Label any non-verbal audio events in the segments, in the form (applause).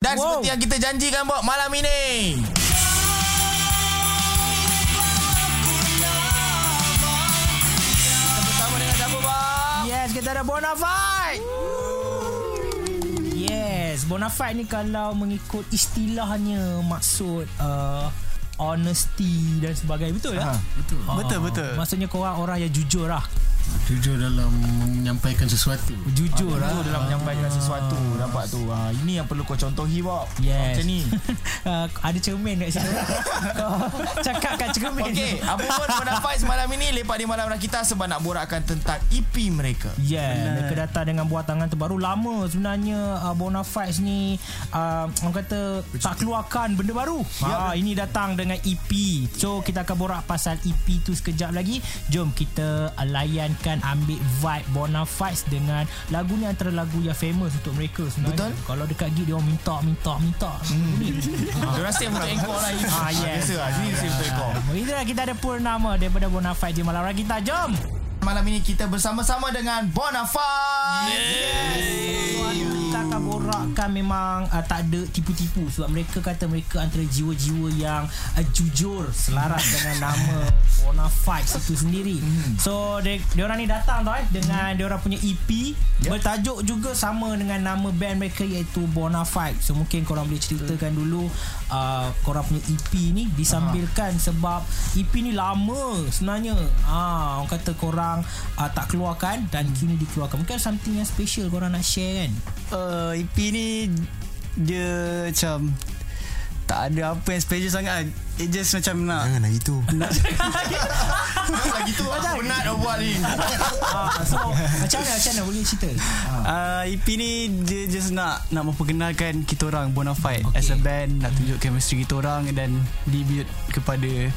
Dan wow. seperti yang kita janjikan Bok malam ini. Kita bersama dengan siapa Bok? Yes, kita ada Bonafide. Yes, Bonafide ni kalau mengikut istilahnya maksud uh, honesty dan sebagainya. Betul tak? Ha, betul. Ah, Betul, betul. Maksudnya korang orang yang jujur lah. Jujur dalam menyampaikan sesuatu Jujur Betul lah. dalam menyampaikan sesuatu Nampak tu ha, Ini yang perlu kau contohi Bok Yes. Macam ni uh, (laughs) ada cermin kat. (laughs) Kau cakap kat cermin. Okey, apa pun Bonafide semalam ini lepak di malam kita sebab nak borakkan tentang EP mereka. Yeah, mereka datang dengan buatangan terbaru lama sebenarnya uh, Bonafides ni uh, orang kata tak keluarkan benda baru. Ha ini datang dengan EP. So kita akan borak pasal EP tu sekejap lagi. Jom kita uh, layankan ambil vibe Bonafides dengan lagu ni antara lagu yang famous untuk mereka sebenarnya. Betul. Kalau dekat gig dia orang minta minta minta. Hmm. Ha. Dia rasa untuk engkau lah ini. Ah, yes. Biasa lah. Rasa untuk engkau. Itulah kita ada Purnama daripada Bonafides di malam kita. Jom. Malam ini kita bersama-sama dengan Bonafide. Kita akan borakkan memang uh, tak ada tipu-tipu sebab mereka kata mereka antara jiwa-jiwa yang uh, jujur selaras dengan (laughs) nama Bonafide itu sendiri. So dia dia orang ni datang tau eh dengan dia orang punya EP Yep. bertajuk juga sama dengan nama band mereka iaitu Bonafide. So mungkin korang boleh ceritakan dulu uh, korang punya EP ni disambilkan sebab EP ni lama sebenarnya. Ah orang kata korang uh, tak keluarkan dan kini dikeluarkan. Mungkin something yang special korang nak share kan? uh, EP ni dia macam tak ada apa yang special sangat it just macam nak Janganlah gitu (laughs) nak Lagi tu aku penat nak buat ni. Ah, so (laughs) macam mana macam mana boleh cerita? uh, EP ni dia just nak nak memperkenalkan kita orang Bonafide okay. as a band nak tunjuk chemistry kita orang dan debut kepada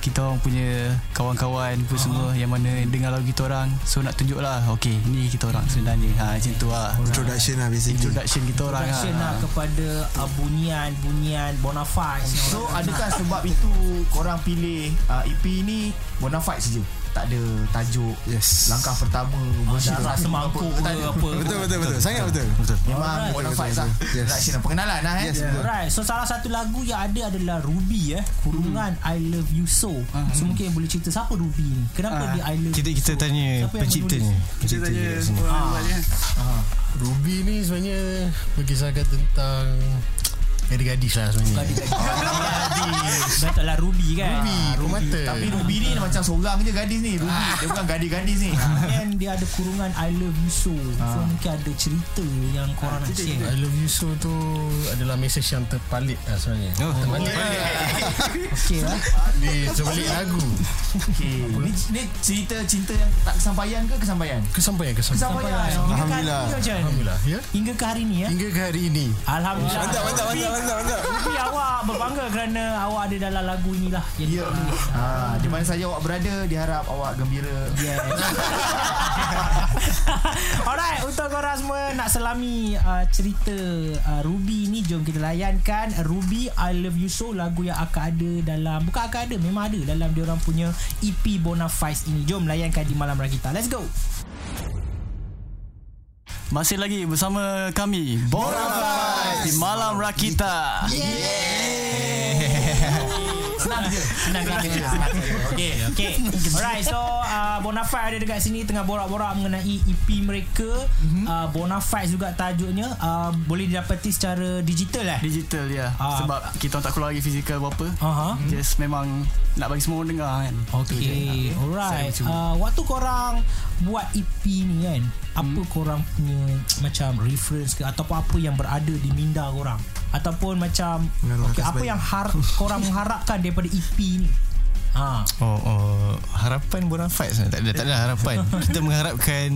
kita orang punya kawan-kawan pun semua yang mana dengar lagu kita orang so nak tunjuk lah okay ni kita orang sebenarnya ha, macam tu lah Introduction lah basically introduction kita orang Introduction ha. lah kepada uh, bunyian-bunyian Bonafide. So (laughs) adakah sebab itu korang pilih uh, EP ni Bonafide saja? Tak ada tajuk Yes langkah pertama Darah semangkuk ke ada. apa. Betul betul betul Sangat betul betul Memang Alright. Bonafide Betul, lah betul, betul. Yes. Perkenalan lah eh Yes betul Alright, so salah satu lagu yang ada adalah Ruby eh, kurungan I Love You So. So mungkin boleh cerita siapa Ruby ni? Kenapa Ah, dia I Love Kita You kita So? tanya penciptanya. menulis? kita tanya sini. orang buatnya. Ruby ni sebenarnya Berkisahkan tentang Gadis-gadis lah sebenarnya Gadis. Betul lah Ruby kan? Ruby Permata Tapi Ruby ni macam seorang je gadis ni Ruby Dia bukan gadis-gadis ni And dia ada kurungan I Love You So. So mungkin ada cerita yang korang nak share. I love you so tu adalah mesej yang terpalit lah sebenarnya. Oh. terpalit Okay lah. di sebalik lagu. okay. ni, ni cerita cinta yang tak kesampaian ke kesampaian? Kesampaian, kesampaian. Kesampaian Hingga ke hari Alhamdulillah. mana? Alhamdulillah. Ya. Hingga ke hari ni ya? Hingga ke hari ini. Alhamdulillah. Mantap, mantap, mantap, mantap, mantap. Tapi awak berbangga kerana awak ada dalam lagu inilah. Ya. Ha, di mana saja awak berada, diharap awak gembira. Yes. (laughs) Alright, untuk korang semua nak selami uh, cerita uh, Ruby ni, jom kita layankan Ruby I Love You So lagu yang akan ada dalam bukan akan ada, memang ada dalam dia orang punya EP Bonafides ini. Jom layankan di malam Rakita. Let's go. Masih lagi bersama kami Bonafide di Malam Rakita. Senang je. Senang je Okay Okay Alright so uh, Bonafide ada dekat sini. Tengah borak-borak mengenai EP mereka. Mhm. uh, Bonafide juga tajuknya uh, Boleh didapati secara digital eh? Digital ya. Ah. Sebab kita tak keluar lagi fizikal apa-apa. Aha. Just memang Nak bagi semua orang dengar kan? Okay Alright. Saya cuma- uh, Waktu korang Buat EP ni kan? Apa Hmm. korang punya Macam reference ke? Ataupun apa yang berada di minda korang Ataupun macam okay, Apa yang har (laughs) korang mengharapkan Daripada EP ni Ha. Oh, oh harapan Bonafide sebenarnya tak ada tak ada harapan. (laughs) Kita mengharapkan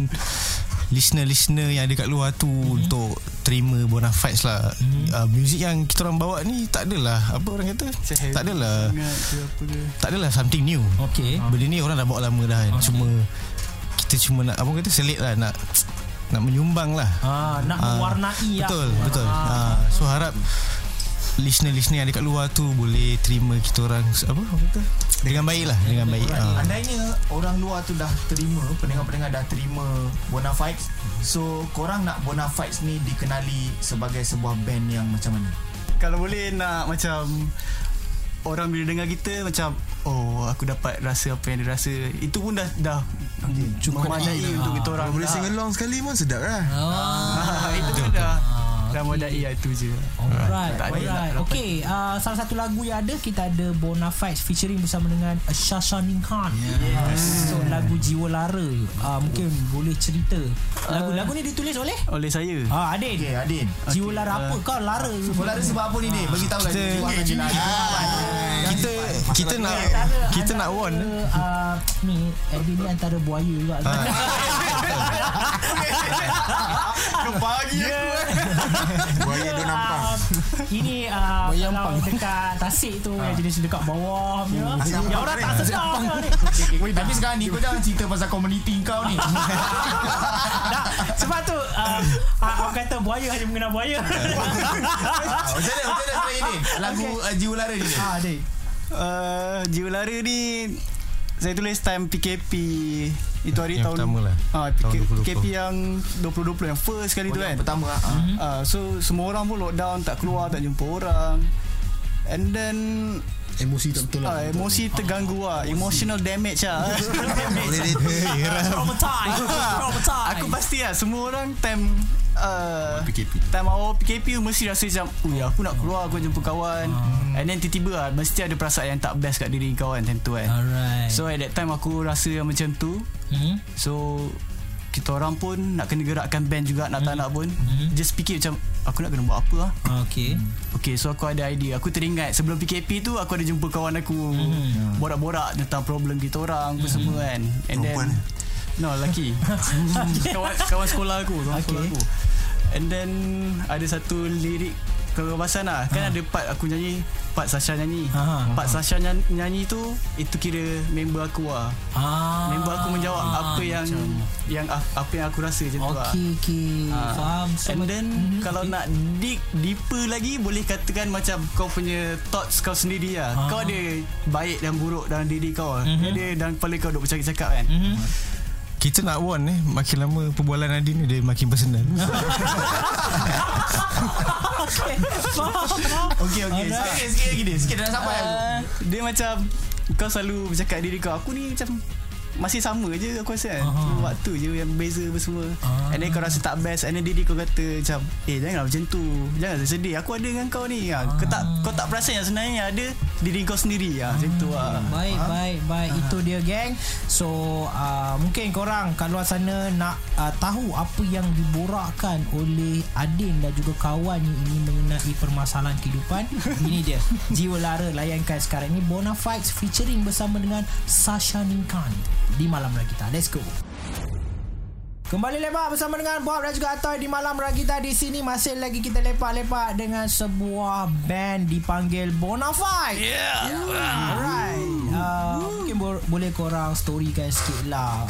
listener-listener yang ada kat luar tu mm-hmm. untuk terima Bonafide lah. Mm-hmm. Uh, muzik yang kita orang bawa ni tak adalah apa orang kata? Tak adalah tak adalah something new. Okay Benda ni orang dah bawa lama dah kan. Okay. Cuma kita cuma nak apa kata selit lah nak nak menyumbang lah. Ah, nak Ah, mewarnai Betul, lah. betul. Ah. Ah, so harap listener-listener yang ada kat luar tu boleh terima kita orang apa kata dengan baik lah dengan baik ah. Andainya orang luar tu dah terima Pendengar-pendengar dah terima Bonafides So korang nak Bonafides ni dikenali Sebagai sebuah band yang macam mana? Kalau boleh nak macam Orang bila dengar kita macam Oh aku dapat rasa apa yang dia rasa Itu pun dah dah Cukup memadai untuk kita orang. Kalau boleh sing along sekali pun sedap lah. Ah, Itu pun dah Dah memadai lah itu je Alright, alright. Okay, uh, salah satu lagu yang ada kita ada Bonafides featuring bersama dengan Shasha Khan. Yes. So lagu Jiwa Lara. Uh, mungkin boleh cerita. Lagu-lagu ni ditulis oleh Oleh saya Ah Adin. Okay Adin Jiwa Lara apa kau Lara? Kau lari sebab apa ni Din? Bagi tahu lah Kita- Jiwa kita kita nak kita nak warn uh, ni Adin ni antara buaya juga. (laughs) Kau bagi aku (laughs) Buaya dia nampak Ah, ini uh, Buaya kalau ampang. dekat Tasik tu yang jenis dekat bawah punya. Yang ampang orang tak sedar. Weh, (laughs) Tapi sekarang ni Kau jangan cerita pasal komuniti kau ni. (laughs) Tak, sebab tu uh, uh, orang kata buaya hanya mengenal buaya. Macam mana? Macam mana? Lagu uh, Jiwa Lara ni ah, Adin. uh, Jiwa Lara ni Saya tulis time PKP Itu hari Yang tahun pertama lah. ah, Tahun PK, 2020. PKP yang 2020 Yang first kali Oh, tu yang kan. Pertama ah. uh, So semua orang pun lockdown Tak keluar Tak jumpa orang. And then Emosi tak betul lah. Emosi terganggu lah. Emotional damage lah. (laughs) (laughs) Traumatized. (laughs) Traumatized. Aku pasti lah. Semua orang time uh, PKP Time awal PKP Mesti rasa macam Ui aku nak keluar Aku jumpa kawan. And then tiba-tiba lah Mesti ada perasaan yang tak best Kat diri kau kan Time tu kan. Alright. So at that time aku rasa yang macam tu. Hmm? So kita orang pun nak kena gerakkan band juga nak tak nak pun. Just fikir macam aku nak kena buat apa lah Okay. Okay so aku ada idea. Aku teringat sebelum PKP tu Aku ada jumpa kawan aku. Borak-borak tentang problem kita orang Apa semua kan. And Perempuan then No lelaki (laughs) kawan, kawan sekolah aku Kawan okay. sekolah aku And then Ada satu lirik Kebasan lah Kan ada part aku nyanyi Part Sasha nyanyi Ha. Part Sasha nyanyi, nyanyi tu Itu kira member aku lah Ah. Member aku menjawab Apa yang yang Apa yang aku rasa macam tu lah Okay, okay. Ah. Faham. So, And then Mhm. Kalau nak dig Deeper lagi Boleh katakan macam Kau punya Thoughts kau sendiri lah Ah. Kau ada Baik dan buruk Dalam diri kau Mhm. Ada dalam kepala kau Duk bercakap-cakap kan Mhm. Kita nak warn eh makin lama perbualan Adin ni dia makin personal Okay. Faham. Faham. Okey okey Alright. Sikit sikit lagi Din Sikit dah nak sampai Ah, Dia macam Kau selalu bercakap diri kau Aku ni macam masih sama je aku rasa kan Aha. Waktu je yang beza apa semua Ah. And then kau rasa tak best And then diri kau kata macam Eh janganlah macam tu Jangan sedih Aku ada dengan kau ni ha. kau, tak, kau tak perasan yang sebenarnya Ada diri kau sendiri ha. Macam tu lah Baik, baik, baik. Itu dia geng. So, uh, mungkin korang kat luar sana nak uh, tahu apa yang diborakkan oleh Adin dan juga kawannya ini mengenai permasalahan kehidupan. (laughs) ini dia. Jiwa Lara layankan sekarang ini Bonafides featuring bersama dengan Sasha Ninkan di Malam Ragita. Let's go. Kembali lepak bersama dengan Bob dan juga Atoy di Malam Ragita di sini masih lagi kita lepak-lepak dengan sebuah band dipanggil Bonafide. Yeah. Alright. Uh, mungkin bo- boleh korang storykan sikit lah.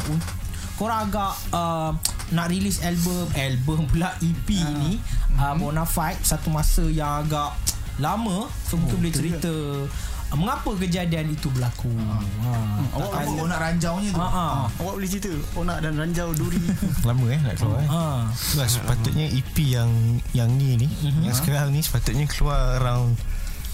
Korang agak uh, nak release album album pula EP ni uh, Bonafide satu masa yang agak lama so mungkin boleh cerita uh, mengapa kejadian itu berlaku. Ha. Awak Apa oh, nak ranjaunya tu. Ha. ha. Awak boleh cerita Onak dan Ranjau Duri. (laughs) Lama eh nak keluar eh. Ha. Sepatutnya EP yang yang ni ni Mhm. yang sekarang ni sepatutnya keluar around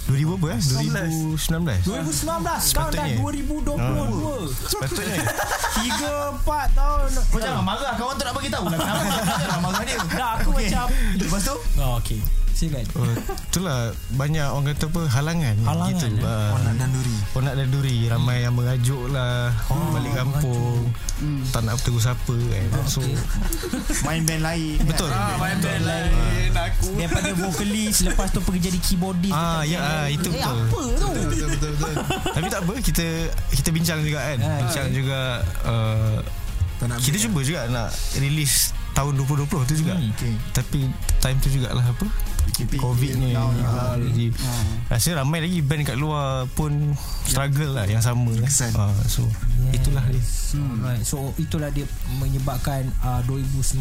2000 apa eh? 2019 2019 sekarang dah Sepatutnya. 2022 sepatutnya. (laughs) 3 4 tahun. Kau jangan marah. Kawan tu nak bagi tahu. Lah (laughs) Kenapa? Kau jangan marah dia. Dah aku okay. macam Lepas tu? Oh, Okay Silakan Oh, itulah banyak orang kata apa halangan, Halangan, gitu. eh? Ah. Onak dan duri Onak dan duri ramai yang mengajuk lah. Oh, balik kampung. Tak nak bertegur siapa kan. So Main band lain betul. Ah, main band lain Aku. Daripada vokalis Lepas tu pergi jadi keyboardist Ah, ya, band. ah, itu eh, betul. apa tu? Betul betul betul tapi tak apa kita kita bincang juga kan. Ah, bincang juga uh, Tak nak kita cuba juga nak release tahun 2020 tu juga. Hmm, okay. tapi time tu jugalah apa PKP covid ni. down, ah, jadi rasa ramai lagi band kat luar pun struggle lah yang sama Kesan. Ah, so itulah dia. Alright So itulah dia Menyebabkan uh, 2019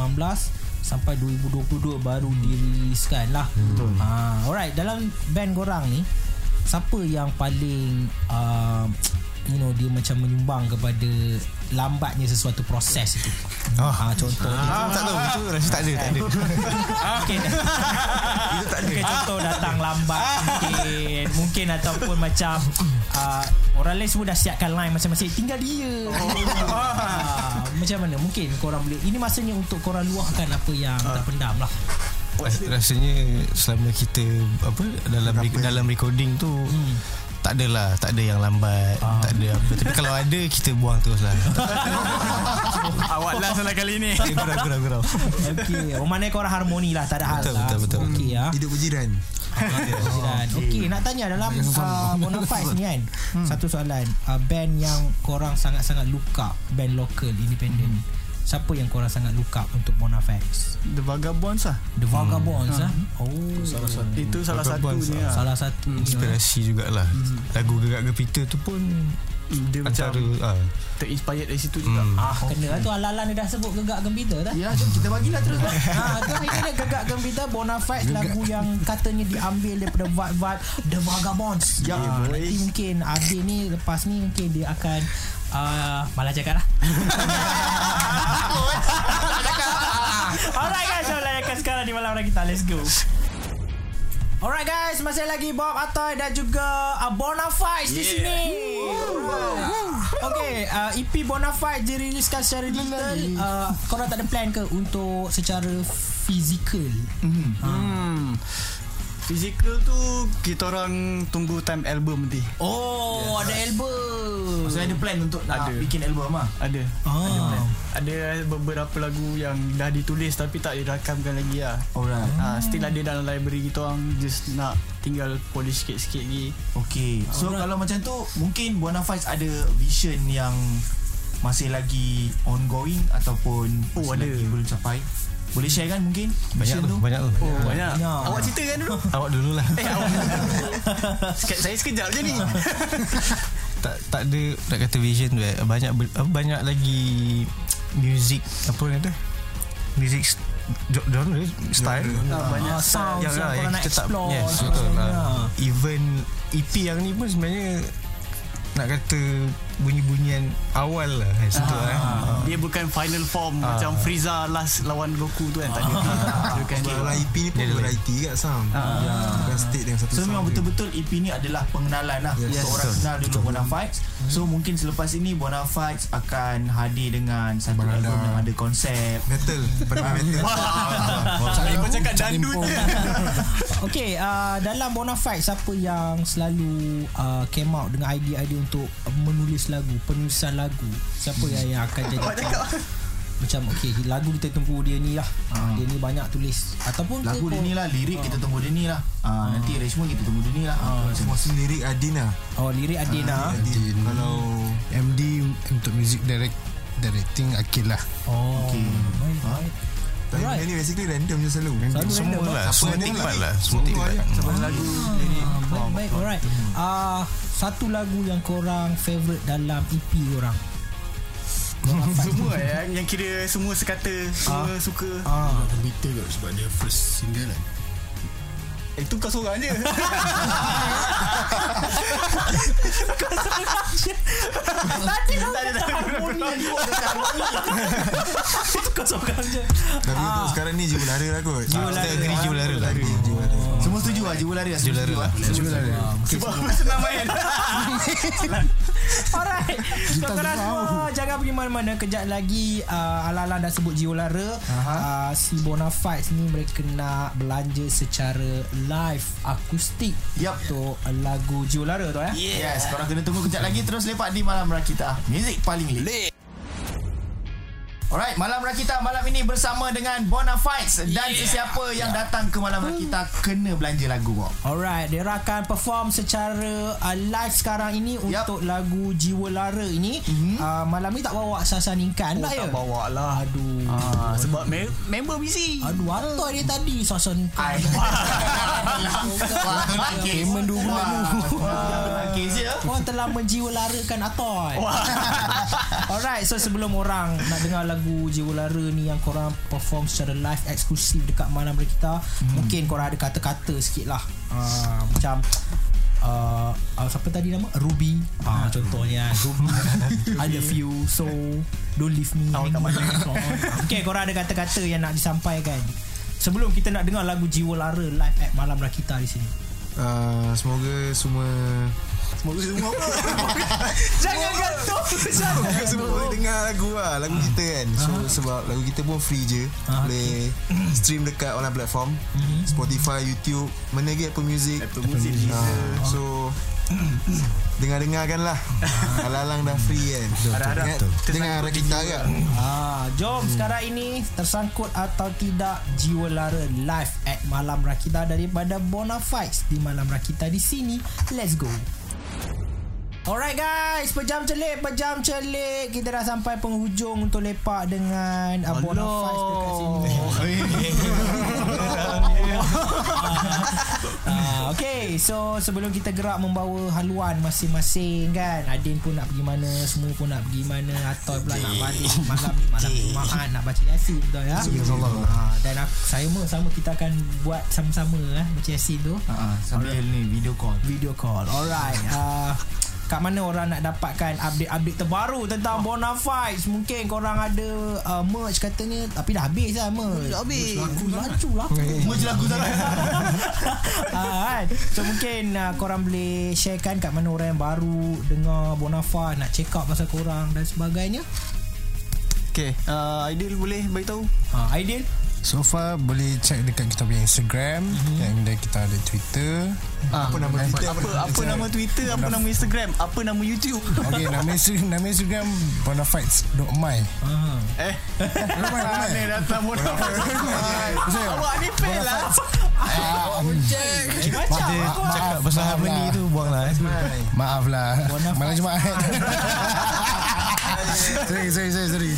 sampai 2022 baru diriliskan lah. Betul. Ha, alright, dalam band korang ni siapa yang paling uh, you know dia macam menyumbang kepada lambatnya sesuatu proses itu. Oh. Ha, contoh. Ah, tak tahu. Itu rasa tak ada Tak ada. (laughs) Mungkin Itu tak ada. Mungkin contoh datang lambat Mungkin. Mungkin ataupun macam uh, Orang lain semua dah siapkan line Masing-masing. Tinggal dia. Ah, Macam mana? Mungkin korang boleh. Ini masanya untuk korang luahkan Apa yang terpendam lah. Ras- Rasanya Selama kita Apa Dalam re- dalam recording tu Tak adalah Tak ada yang lambat Tak ada apa Tapi kalau ada Kita buang terus lah (laughs) Awak lah salah kali ni Gurau gurau gurau Okay Oh mana korang harmoni lah Tak ada hal Betul, lah betul, betul. Okay ya Hidup berjiran Jiran. Okey, nak tanya dalam uh, Bonafides ni kan. Satu soalan. Uh, band yang korang sangat-sangat up, band local independent. Siapa yang korang sangat look up untuk Bonafides? The Vagabonds lah The Vagabonds ah. Oh, Salah satu Itu salah Vagabonds satunya lah. salah satu Inspirasi jugalah Lagu Gerak Gepita tu pun Hmm, Dia macam Antara ah, Terinspired dari situ juga hmm. Ah, kena lah tu ala-ala dia dah sebut gegak gembita tak? Ya, jom kita bagilah terus. Ha, (laughs) tu ini dia gegak gembita Bonafides lagu yang katanya diambil daripada vibe-vibe The Vagabonds. Ya, Ah, nanti mungkin Adil ni lepas ni mungkin dia akan uh, malah cakap lah. (laughs) Alright guys, jom layankan sekarang di malam hari kita. Let's go. Alright guys, masih lagi Bob Atoy dan juga uh, Bonafides yeah. di sini. Okay, uh, EP Bonafides diriliskan secara digital. Uh, korang tak ada plan ke untuk secara fizikal? Hmm. Physical tu kita orang tunggu time album nanti. Oh, ada album. Maksudnya ada plan untuk nak Ada. bikin album lah. Ada. Oh. Ada beberapa lagu yang dah ditulis tapi tak dirakamkan lagi lah. Alright. Ha, still ada dalam library kita orang just nak tinggal polish sikit-sikit lagi. Okay So Alright. kalau macam tu Mungkin Bonafides ada vision yang Masih lagi ongoing Ataupun Oh, masih ada. lagi belum capai Boleh share kan mungkin Banyak Vision tu Banyak tu Oh, banyak. banyak. Awak ceritakan dulu. (laughs) Awak dulu lah eh, awak. (laughs) Sekat, saya sekejap je ni. (laughs) tak tak ada nak kata vision tu eh. banyak apa, banyak lagi music apa orang kata music genre style Ah, banyak Ah, sounds yang, yang lah, korang yang nak kita tak explore yes betul sebagainya. lah. even EP yang ni pun sebenarnya nak kata bunyi-bunyian awal lah kat situ eh. Ah, Dia bukan final form Ah. macam Frieza last lawan Goku tu kan tak ada. Dia bukan dia. Dalam EP ni pun Dia ada variety kat sound Bukan stick dengan satu So sound memang je. betul-betul EP ni adalah pengenalan lah. Yes. Untuk orang kenal dulu Bonafides So mungkin selepas ini Bonafides akan hadir dengan Satu Barada. album yang ada konsep. Metal. Pada metal. Cari macam kat dandut. Okay, uh, dalam Bonafides siapa yang selalu uh, came out dengan idea-idea untuk uh, lagu, penulisan lagu? Siapa yang, yang akan (laughs) jadi macam okay lagu kita tunggu dia ni lah. Uh, dia ni banyak tulis. Ataupun Lagu dia ni lah Lirik kita tunggu dia ni lah. Ah, Nanti arrangement kita tunggu dia ni lah. Semua semua lirik Adin lah oh lirik Adina. Adin Kalau MD untuk music direct directing Akil lah. Oh Okay. baik, baik. Time Alright. ni basically random je selalu Selalu semua random, lah semua take lah. lah semua ayat. Sebab lagu lirik. Ah, baik, baik, alright. Uh, satu lagu yang korang favourite dalam EP korang. (laughs) Semua yang, yang kira semua sekata Semua suka Ah. Gembita kot sebab dia first single kan Itu kau seorang je (laughs) Tadi dah tak harmoni (laughs) sekarang ni Jiwa Lara lah kot. Jiwa Lara. Kita agree Jiwa Lara lah. Jiwa Lara Semua setuju lah Jiwa lari lah. Jiwa Semua Lara setuju lah. lah Sebab senang main? (laughs) Alright. So korang semua Jangan pergi mana-mana. Kejap lagi uh, Ala-ala dah sebut Jiwa Lara uh, Si Bonafides ni Mereka nak belanja secara Live Akustik. Yup. Untuk lagu Jiwa Lara tu eh. Yes. Korang kena tunggu kejap lagi. Terus lepak di Malam Rakita Music paling lit Alright, Malam Rakita malam ini bersama dengan Bonafides dan sesiapa yang datang ke Malam Rakita kena belanja lagu kok. Alright, dia akan perform secara uh, live sekarang ini Yup. untuk lagu Jiwa Lara ini. Mm-hmm. Uh, malam ni tak bawa Sasa Ningkan Oh, lah ya. tak bawa lah Aduh. ah, Sebab me- member busy Aduh, atau dia tadi Sasa Ningkan. (laughs) Payment dua bulan dulu. Orang telah menjiwalarakan Atoy. (laughs) Alright, so sebelum orang nak dengar lagu lagu Jiwa Lara ni yang korang perform secara live eksklusif dekat malam kita hmm. mungkin korang ada kata-kata sikit lah. Uh, macam uh, uh, siapa tadi nama? Ruby. Uh, contohnya. Ruby (laughs) I love you so don't leave me. Dekat mana? (laughs) Okay korang ada kata-kata yang nak disampaikan. Sebelum kita nak dengar lagu Jiwa Lara live at Malam Rakita di sini. Uh, Semoga semua Semoga semua apa jangan gantung Semoga semua boleh dengar lagu lah Lagu kita kan. So sebab lagu kita pun free je. Ah, Boleh (clears throat) stream dekat online platform. Spotify, YouTube. Mana lagi Apple Music? Apple Music, So (clears throat) Dengar-dengarkan lah. Alang-alang dah free kan. Dengar- Dengar Rakita agak Ah, jom sekarang ini tersangkut atau tidak Jiwa Lara live at Malam Rakita daripada Bonafides di Malam Rakita di sini. Let's go. Alright guys, pejam celik, pejam celik. Kita dah sampai penghujung untuk lepak dengan uh, Bonafides dekat sini. (laughs) Ah, okay, so sebelum kita gerak membawa haluan masing-masing kan Adin pun nak pergi mana, semua pun nak pergi mana Atau pula nak balik malam ni, malam Jumaat nak baca Yasin betul ya? Ah, Dan aku, saya pun sama kita akan buat sama-sama eh, baca Yasin tu. Uh, Sambil ni video call. Video call, alright uh, (laughs) Kat mana orang nak dapatkan update-update terbaru tentang Bonafides Mungkin korang ada uh, merch katanya Tapi dah habis lah merch Dah habis Laku laku laku Merch lagu sangat (laughs) Ah, kan? So mungkin uh, korang boleh sharekan kat mana orang yang baru dengar Bonafide nak check out pasal korang dan sebagainya. Okay uh, Aidil boleh beritahu Ha, Aidil? So far boleh check dekat kita punya Instagram mm-hmm. Dan dan kita ada Twitter. Ah, Apa nama Twitter? Apa apa nama Twitter? Apa nama Instagram? Apa nama YouTube? Okay nama Instagram Nama Instagram Bonafides.my Ha. eh? Ramai ramai ni datang bodoh awak ni fail lah. Macam Dia cakap pasal harmony tu buang lah eh. Maaf lah. Bonafides. Malam Jumaat (laughs) Sorry sorry sorry sorry.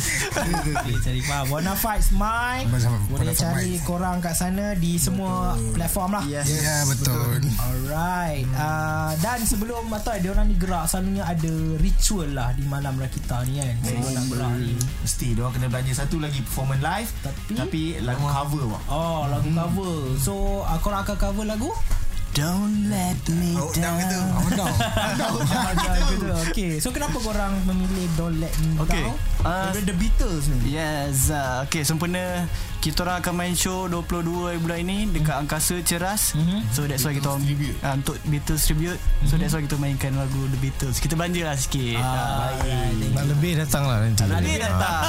Okay, cari faham. Bonafides My. Bersama Boleh cari korang kat sana di semua platform lah. yes. Ya betul. Alright. Uh, Dan sebelum Atau dia orang ni gerak Selalunya ada ritual lah Di malam Rakita ni kan. Sebelum nak gerak ni. Mesti. Diorang kena belanja satu lagi Performance live Tapi- Tapi lagu cover Oh lagu cover. So uh, korang akan cover lagu don't let me Oh, down itu Okay (laughs) So kenapa korang memilih Don't Let Me Okay. Down? Uh, The Beatles ni? Yes uh, Okay sempena Kita orang akan main show 22 bulan ini Dekat Angkasa Ceras. Mhm. So that's why kita orang uh, Untuk Beatles tribute. So that's why kita mainkan lagu The Beatles. Kita belanja lah sikit. Ah, uh, Nak lebih datang lah nanti. Nanti datang.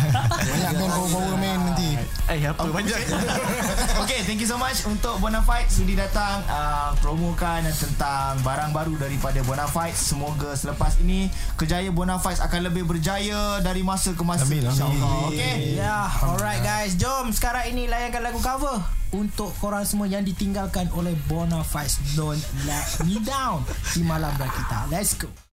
(laughs) Banyak band power man nanti. Eh apa banyak. (laughs) Okay thank you so much Untuk Bonafide Sudi datang uh, Promokan tentang Barang baru daripada Bonafide Semoga selepas ini Kejaya Bonafide akan lebih berjaya Dari masa ke masa Amin, amin. InsyaAllah. Okay? Ya, alright guys. Jom sekarang ini layankan lagu cover untuk korang semua yang ditinggalkan oleh Bonafides Don't Let Me Down di malam kita. Let's go.